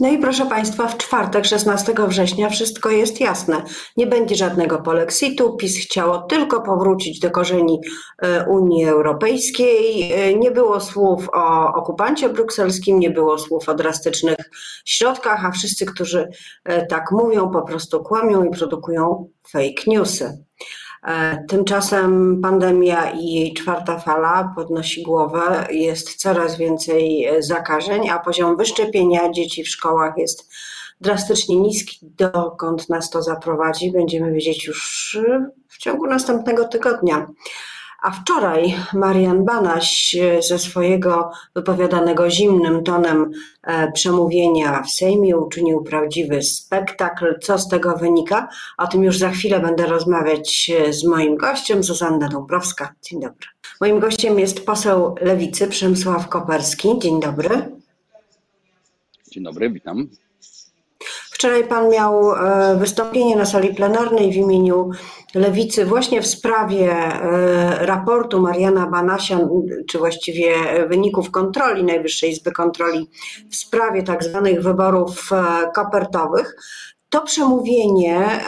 No i proszę Państwa, w czwartek, 16 września, wszystko jest jasne. Nie będzie żadnego polexitu. PiS chciało tylko powrócić do korzeni e, Unii Europejskiej. E, nie było słów o okupancie brukselskim, nie było słów o drastycznych środkach, a wszyscy, którzy e, tak mówią, po prostu kłamią i produkują fake newsy. Tymczasem pandemia i jej czwarta fala podnosi głowę, jest coraz więcej zakażeń, a poziom wyszczepienia dzieci w szkołach jest drastycznie niski. Dokąd nas to zaprowadzi, będziemy wiedzieć już w ciągu następnego tygodnia. A wczoraj Marian Banaś e, ze swojego wypowiadanego zimnym tonem e, przemówienia w Sejmie uczynił prawdziwy spektakl. Co z tego wynika? O tym już za chwilę będę rozmawiać e, z moim gościem, Zuzanna Dąbrowska. Dzień dobry. Moim gościem jest poseł Lewicy Przemysław Koperski. Dzień dobry. Dzień dobry, witam. Wczoraj pan miał e, wystąpienie na sali plenarnej w imieniu Lewicy właśnie w sprawie e, raportu Mariana Banasia, czy właściwie wyników kontroli Najwyższej Izby Kontroli w sprawie tak zwanych wyborów e, kopertowych. To przemówienie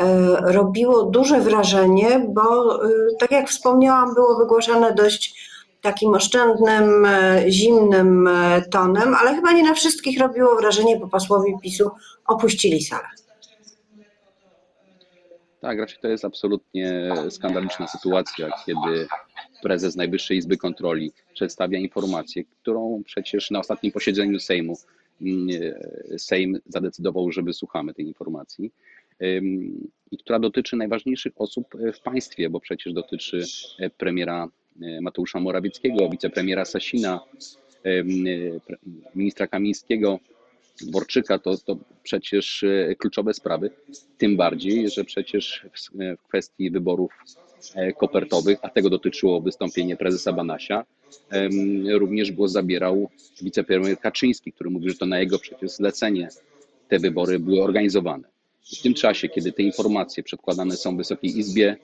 robiło duże wrażenie, bo tak jak wspomniałam, było wygłaszane dość takim oszczędnym, e, zimnym e, tonem, ale chyba nie na wszystkich robiło wrażenie, bo posłowie PiSu opuścili salę. Tak, raczej to jest absolutnie skandaliczna sytuacja, kiedy prezes Najwyższej Izby Kontroli przedstawia informację, którą przecież na ostatnim posiedzeniu Sejmu mm, e, Sejm zadecydował, że wysłuchamy tej informacji i która dotyczy najważniejszych osób w państwie, bo przecież dotyczy premiera Mateusza Morawieckiego, wicepremiera Sasina, e, ministra Kamińskiego, Dworczyka, to, to przecież e, kluczowe sprawy. Tym bardziej, że przecież w kwestii wyborów kopertowych, a tego dotyczyło wystąpienie prezesa Banasia, również głos zabierał wicepremier Kaczyński, który mówił, że to na jego przecież zlecenie te wybory były organizowane. W tym czasie, kiedy te informacje przedkładane są Wysokiej Izbie,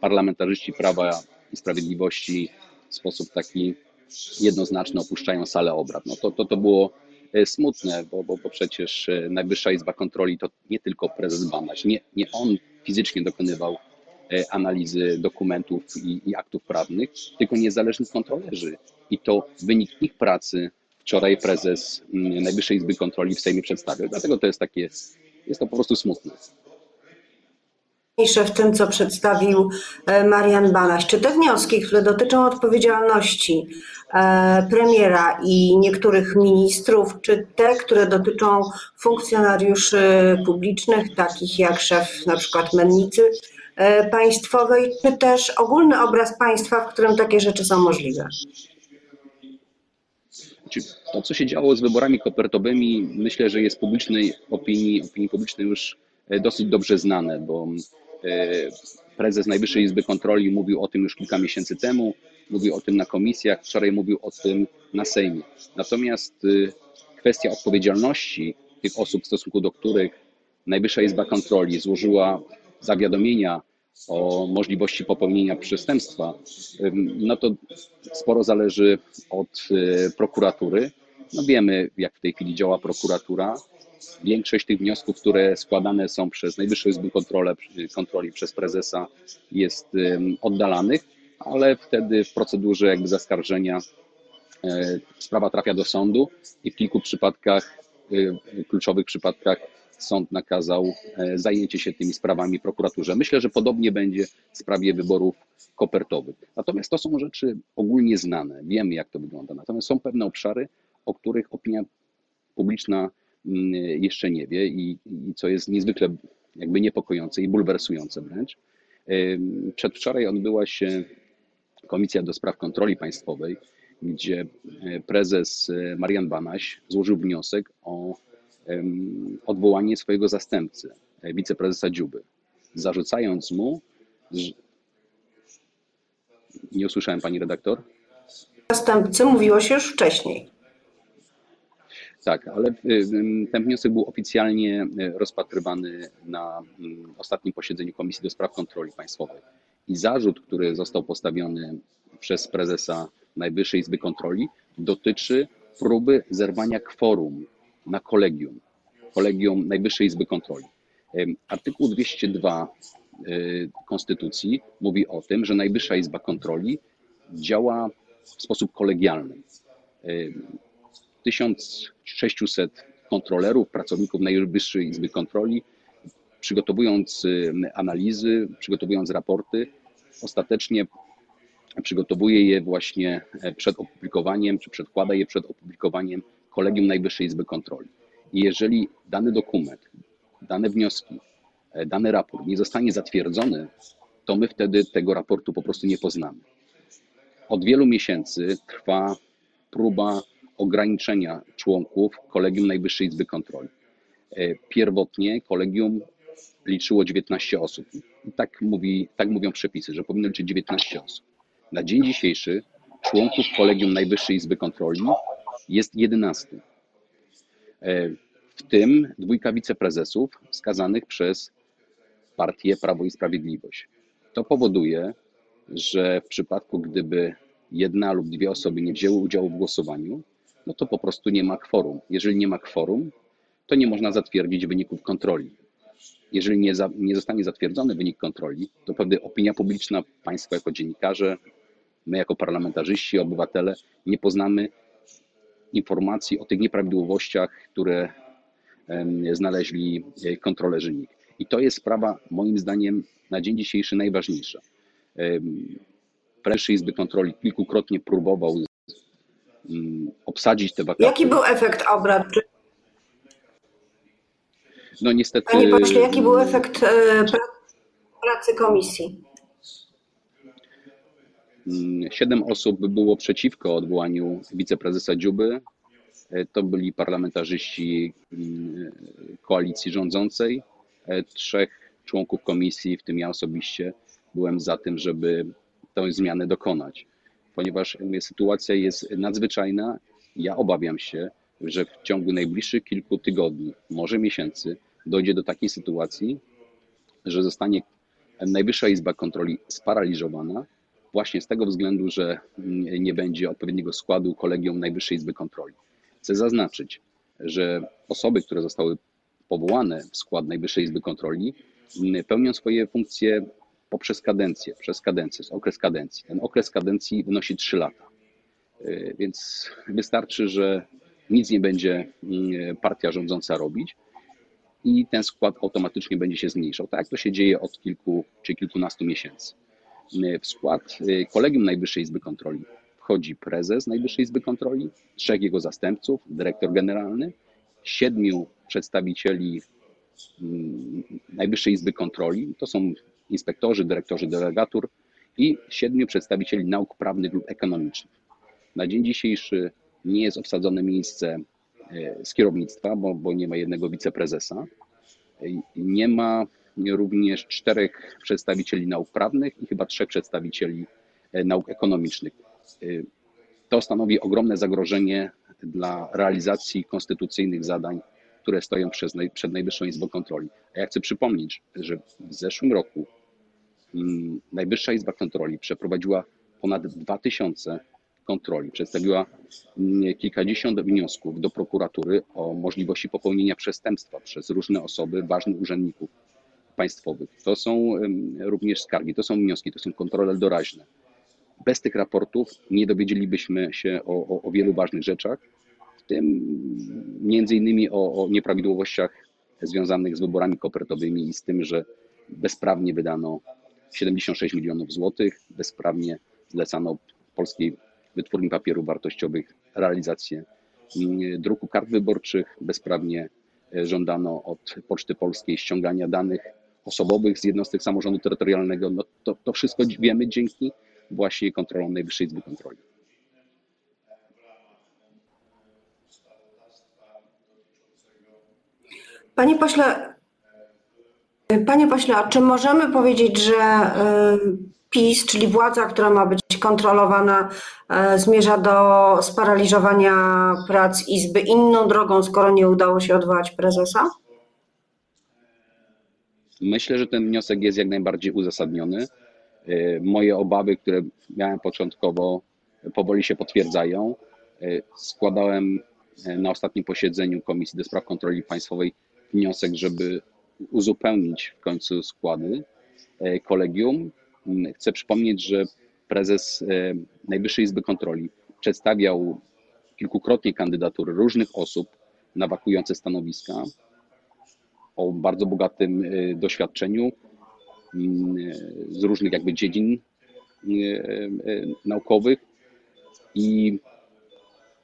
parlamentarzyści Prawa i Sprawiedliwości w sposób taki jednoznaczny opuszczają salę obrad. No to, to, to było e, smutne, bo, bo, bo przecież e, Najwyższa Izba Kontroli to nie tylko prezes Banaś, nie, nie on fizycznie dokonywał e, analizy dokumentów i, i aktów prawnych, tylko niezależni kontrolerzy. I to wynik ich pracy wczoraj prezes mm, Najwyższej Izby Kontroli w Sejmie przedstawił. Dlatego to jest takie, jest to po prostu smutne w tym, co przedstawił e, Marian Banaś. Czy te wnioski, które dotyczą odpowiedzialności e, premiera i niektórych ministrów, czy te, które dotyczą funkcjonariuszy publicznych, takich jak szef na przykład mennicy e, państwowej, czy też ogólny obraz państwa, w którym takie rzeczy są możliwe? To, co się działo z wyborami kopertowymi, myślę, że jest publicznej opinii, opinii publicznej już dosyć dobrze znane, bo prezes Najwyższej Izby Kontroli mówił o tym już kilka miesięcy temu, mówił o tym na komisjach, wczoraj mówił o tym na Sejmie. Natomiast y, kwestia odpowiedzialności tych osób, w stosunku do których Najwyższa Izba Kontroli złożyła zawiadomienia o możliwości popełnienia przestępstwa, no to sporo zależy od y, prokuratury. No wiemy, jak w tej chwili działa prokuratura. Większość tych wniosków, które składane są przez Najwyższą Izbę Kontroli, przez prezesa, jest oddalanych, ale wtedy w procedurze jakby zaskarżenia e, sprawa trafia do sądu i w kilku przypadkach, e, kluczowych przypadkach, sąd nakazał e, zajęcie się tymi sprawami prokuraturze. Myślę, że podobnie będzie w sprawie wyborów kopertowych. Natomiast to są rzeczy ogólnie znane, wiemy jak to wygląda. Natomiast są pewne obszary, o których opinia publiczna jeszcze nie wie i, i co jest niezwykle jakby niepokojące i bulwersujące wręcz. Przedwczoraj odbyła się Komisja do Spraw Kontroli Państwowej, gdzie e, prezes e, Marian Banaś złożył wniosek o odwołanie swojego zastępcy, e, wiceprezesa Dziuby, zarzucając mu, że... nie usłyszałem pani redaktor. Zastępcy mówiło się już wcześniej. Tak, ale y, ten wniosek był oficjalnie y, rozpatrywany na mm, ostatnim posiedzeniu Komisji do Spraw Kontroli Państwowej. I zarzut, który został postawiony przez prezesa Najwyższej Izby Kontroli, dotyczy próby zerwania kworum na kolegium, kolegium Najwyższej Izby Kontroli. Artykuł 202 y, Konstytucji mówi o tym, że Najwyższa Izba Kontroli działa w sposób kolegialny. 1600 kontrolerów, pracowników Najwyższej Izby Kontroli, przygotowując y, analizy, przygotowując raporty, ostatecznie przygotowuje je właśnie e, przed opublikowaniem, czy przedkłada je przed opublikowaniem Kolegium Najwyższej Izby Kontroli. I jeżeli dany dokument, dane wnioski, e, dany raport nie zostanie zatwierdzony, to my wtedy tego raportu po prostu nie poznamy. Od wielu miesięcy trwa próba ograniczenia członków Kolegium Najwyższej Izby Kontroli. E, pierwotnie kolegium liczyło 19 osób. Tak, mówi, tak mówią przepisy, że powinno liczyć 19 osób. Na dzień dzisiejszy członków Kolegium Najwyższej Izby Kontroli jest 11. E, w tym dwójka wiceprezesów wskazanych przez partię Prawo i Sprawiedliwość. To powoduje, że w przypadku, gdyby jedna lub dwie osoby nie wzięły udziału w głosowaniu, no to po prostu nie ma kworum. Jeżeli nie ma kworum, to nie można zatwierdzić wyników kontroli. Jeżeli nie, za, nie zostanie zatwierdzony wynik kontroli, to pewnie opinia publiczna, państwo jako dziennikarze, my jako parlamentarzyści, obywatele nie poznamy informacji o tych nieprawidłowościach, które znaleźli e, kontrolerzy NIK. I to jest sprawa, moim zdaniem, na dzień dzisiejszy najważniejsza. Prezes Izby Kontroli kilkukrotnie próbował mm, obsadzić te wakacje. Jaki był efekt obrad? No niestety. Panie pośle, jaki był efekt e, pracy komisji? Mm, siedem osób było przeciwko odwołaniu wiceprezesa Dziuby. E, to byli parlamentarzyści mm, koalicji rządzącej. E, trzech członków komisji, w tym ja osobiście, byłem za tym, żeby tę zmianę dokonać. Ponieważ sytuacja jest nadzwyczajna, ja obawiam się, że w ciągu najbliższych kilku tygodni, może miesięcy, dojdzie do takiej sytuacji, że zostanie Najwyższa Izba Kontroli sparaliżowana właśnie z tego względu, że nie będzie odpowiedniego składu kolegium Najwyższej Izby Kontroli. Chcę zaznaczyć, że osoby, które zostały powołane w skład Najwyższej Izby Kontroli, mm, pełnią swoje funkcje poprzez kadencję, przez kadencję, okres kadencji. Ten okres kadencji wynosi 3 lata. Y, więc wystarczy, że nic nie będzie mm, partia rządząca robić i ten skład automatycznie będzie się zmniejszał. Tak to się dzieje od kilku czy kilkunastu miesięcy. W skład y, Kolegium Najwyższej Izby Kontroli wchodzi prezes Najwyższej Izby Kontroli, trzech jego zastępców, dyrektor generalny, siedmiu przedstawicieli mm, Najwyższej Izby Kontroli, to są inspektorzy, dyrektorzy delegatur i siedmiu przedstawicieli nauk prawnych lub ekonomicznych. Na dzień dzisiejszy nie jest obsadzone miejsce y, z kierownictwa, bo, bo nie ma jednego wiceprezesa. Nie ma również czterech przedstawicieli nauk prawnych i chyba trzech przedstawicieli e, nauk ekonomicznych. E, to stanowi ogromne zagrożenie dla realizacji konstytucyjnych zadań, które stoją przed Najwyższą Izbą Kontroli. A ja chcę przypomnieć, że w zeszłym roku mm, Najwyższa Izba Kontroli przeprowadziła ponad 2000 kontroli, przedstawiła mm, kilkadziesiąt wniosków do prokuratury o możliwości popełnienia przestępstwa przez różne osoby, ważnych urzędników państwowych. To są również skargi, to są wnioski, to są kontrole doraźne. Bez tych raportów nie dowiedzielibyśmy się o, o, o wielu ważnych rzeczach, w tym między innymi o, o nieprawidłowościach związanych z wyborami kopertowymi i z tym, że bezprawnie wydano 76 milionów złotych, bezprawnie zlecano polskiej wytwórni papierów wartościowych realizację mm, druku kart wyborczych, bezprawnie e, żądano od Poczty Polskiej ściągania danych osobowych z jednostek samorządu terytorialnego, no to, to wszystko wiemy dzięki właśnie kontrolom Najwyższej Izby Kontroli. Panie pośle, panie pośle, czy możemy powiedzieć, że y, PiS, czyli władza, która ma być kontrolowana, y, zmierza do sparaliżowania prac Izby inną drogą, skoro nie udało się odwołać prezesa? Myślę, że ten wniosek jest jak najbardziej uzasadniony. E, moje obawy, które miałem początkowo, powoli się potwierdzają. E, składałem e, na ostatnim posiedzeniu Komisji do Spraw Kontroli Państwowej wniosek, żeby uzupełnić w końcu składy e, kolegium. Chcę przypomnieć, że prezes e, Najwyższej Izby Kontroli przedstawiał kilkukrotnie kandydatury różnych osób na wakujące stanowiska o bardzo bogatym e, doświadczeniu mm, e, z różnych jakby dziedzin naukowych. I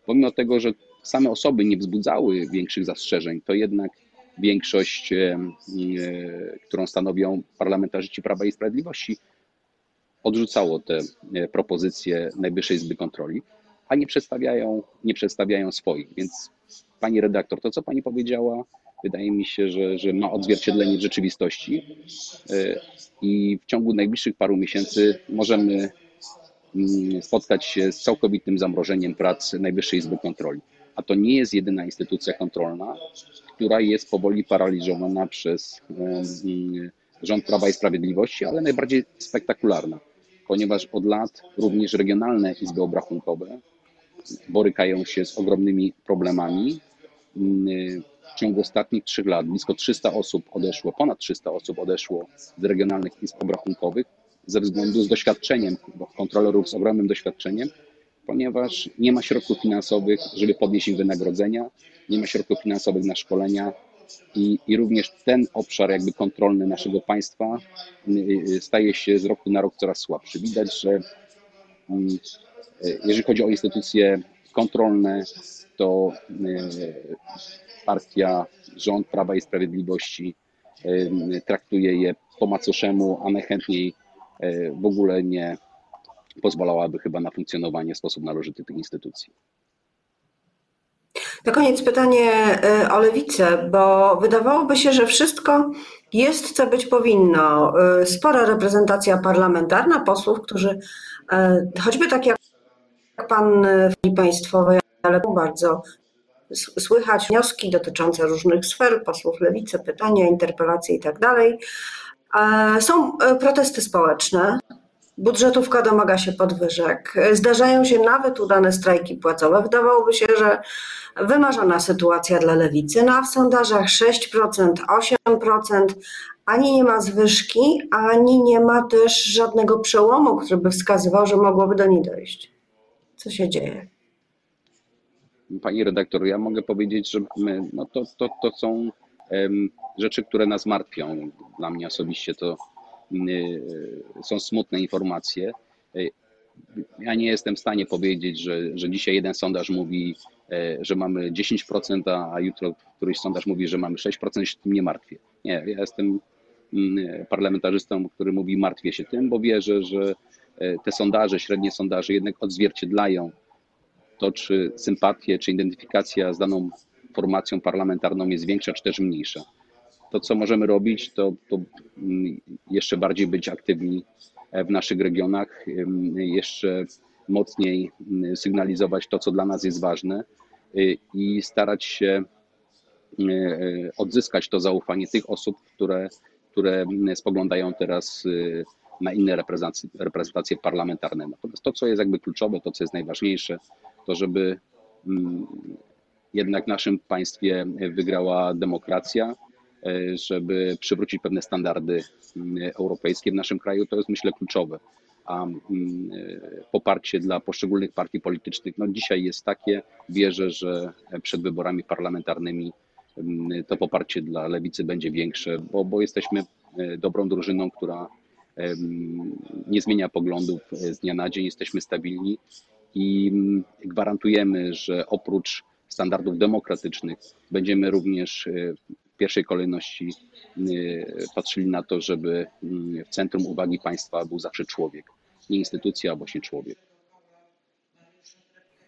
pomimo tego, że same osoby nie wzbudzały większych zastrzeżeń, to jednak większość, którą stanowią parlamentarzyści Prawa i Sprawiedliwości, odrzucało te e, propozycje Najwyższej Izby Kontroli, a nie przedstawiają, nie przedstawiają swoich. Więc pani redaktor, to co pani powiedziała, wydaje mi się, że, że ma odzwierciedlenie w rzeczywistości e, i w ciągu najbliższych paru miesięcy możemy mm, spotkać się z całkowitym zamrożeniem prac Najwyższej Izby Kontroli. A to nie jest jedyna instytucja kontrolna, która jest powoli paraliżowana przez e, rząd Prawa i Sprawiedliwości, ale najbardziej spektakularna, ponieważ od lat również regionalne izby obrachunkowe borykają się z ogromnymi problemami. Mm, W ciągu ostatnich trzech lat blisko 300 osób odeszło, ponad 300 osób odeszło z regionalnych izb obrachunkowych ze względu z doświadczeniem, kontrolerów z ogromnym doświadczeniem, ponieważ nie ma środków finansowych, żeby podnieść im wynagrodzenia, nie ma środków finansowych na szkolenia i, i również ten obszar jakby kontrolny naszego państwa y, y, staje się z roku na rok coraz słabszy. Widać, że mm, y, jeżeli chodzi o instytucje kontrolne, to y, partia, rząd Prawa i Sprawiedliwości y, traktuje je po macoszemu, a najchętniej w ogóle nie pozwalałaby chyba na funkcjonowanie w sposób należyty tych instytucji. Na koniec pytanie y, o lewicę, bo wydawałoby się, że wszystko jest, co być powinno. Y, Spora reprezentacja parlamentarna posłów, którzy y, choćby tak jak pan w państwowej, ale bardzo słychać wnioski dotyczące różnych sfer, posłów lewicy, pytania, interpelacje i tak Są protesty społeczne. Budżetówka domaga się podwyżek. Zdarzają się nawet udane strajki płacowe. Wydawałoby się, że wymarzona sytuacja dla lewicy, no a w sondażach 6%, 8%, ani nie ma zwyżki, ani nie ma też żadnego przełomu, który by wskazywał, że mogłoby do niej dojść. Co się dzieje? Pani redaktor, ja mogę powiedzieć, że my, no to, to, to są em, rzeczy, które nas martwią. Dla mnie osobiście to są smutne informacje. Y, Ja nie jestem w stanie powiedzieć, że, że dzisiaj jeden sondaż mówi, że mamy 10%, a jutro któryś sondaż mówi, że mamy 6%, się tym nie martwię. Nie, ja jestem mm, parlamentarzystą, który mówi martwię się tym, bo wierzę, że te sondaże, średnie sondaże jednak odzwierciedlają to, czy sympatie, czy identyfikacja z daną formacją parlamentarną jest większa, czy też mniejsza. To, co możemy robić, to, to mm, jeszcze bardziej być aktywni w naszych regionach, jeszcze mocniej mm, sygnalizować to, co dla nas jest ważne y, i starać się y, y, odzyskać to zaufanie tych osób, które, które mm, spoglądają teraz na inne reprezentacje, reprezentacje parlamentarne. Natomiast to, co jest jakby kluczowe, to, co jest najważniejsze, to żeby jednak w naszym państwie wygrała demokracja, żeby przywrócić pewne standardy mm, europejskie w naszym kraju, to jest myślę kluczowe. A mm, e, poparcie dla poszczególnych partii politycznych, no dzisiaj jest takie, wierzę, że przed wyborami parlamentarnymi mm, to poparcie dla lewicy będzie większe, bo, bo jesteśmy e, dobrą drużyną, która nie zmienia poglądów e, z dnia na dzień, jesteśmy stabilni i gwarantujemy, że oprócz standardów demokratycznych będziemy również e, pierwszej kolejności e, patrzyli na to, żeby mm, w centrum uwagi państwa był zawsze człowiek. Nie instytucja, a właśnie człowiek.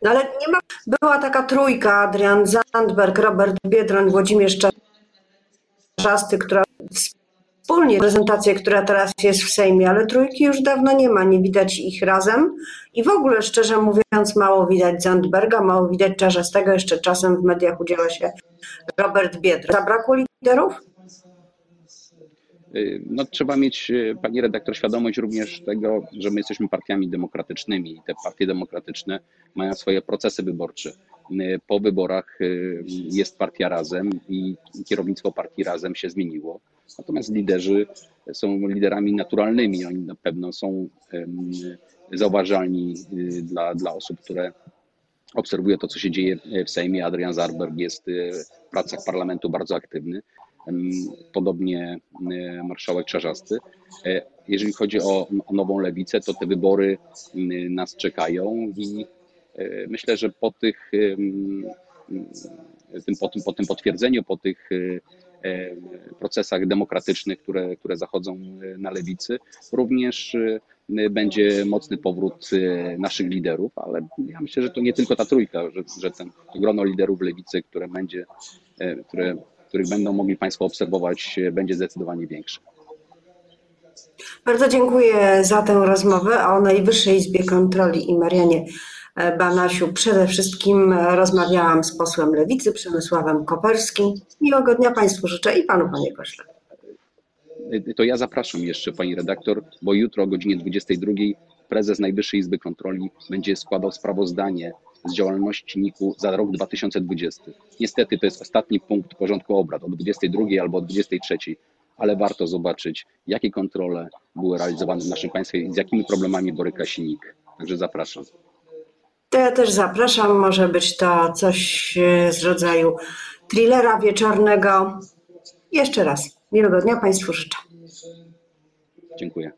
No ale nie ma. Była taka trójka: Adrian Zandberg, Robert Biedroń, Włodzimierz Czarzasty, która wspólnie prezentację, która teraz jest w Sejmie, ale trójki już dawno nie ma, nie widać ich razem i w ogóle szczerze mówiąc mało widać Zandberga, mało widać Czarzastego, jeszcze czasem w mediach udziela się Robert Biedroń. Zabrakło liderów? Y, no, trzeba mieć, y, pani redaktor, świadomość również tego, że my jesteśmy partiami demokratycznymi i te partie demokratyczne mają swoje procesy wyborcze. Y, Po wyborach jest partia Razem i kierownictwo partii Razem się zmieniło. Natomiast liderzy są liderami naturalnymi. Oni na pewno są zauważalni dla, dla osób, które obserwują to, co się dzieje w Sejmie. Adrian Zarberg jest w pracach parlamentu bardzo aktywny. Podobnie marszałek Czarzasty. E, Jeżeli chodzi o, nową lewicę, to te wybory nas czekają i e, myślę, że po tych, tym, po, tym, po tym potwierdzeniu, po tych e, procesach demokratycznych, które, które zachodzą na lewicy, również będzie mocny powrót naszych liderów, ale ja myślę, że to nie tylko ta trójka, że, że ten to grono liderów lewicy, które będzie, które, których będą mogli Państwo obserwować, e, będzie zdecydowanie większe. Bardzo dziękuję za tę rozmowę o Najwyższej Izbie Kontroli i Marianie e, Banasiu. Przede wszystkim e, rozmawiałam z posłem Lewicy Przemysławem Koperskim. Miłego dnia Państwu życzę i Panu, Panie Pośle. Y, To ja zapraszam jeszcze Pani redaktor, bo jutro o godzinie 22 prezes Najwyższej Izby Kontroli będzie składał sprawozdanie z działalności NIK-u za rok 2020. Niestety to jest ostatni punkt porządku obrad o 22 albo o 23, ale warto zobaczyć, jakie kontrole były realizowane w naszym państwie i z jakimi problemami boryka się NIK. Także zapraszam. To ja też zapraszam. Może być to coś e, z rodzaju thrillera wieczornego. Jeszcze raz miłego dnia Państwu życzę. Dziękuję.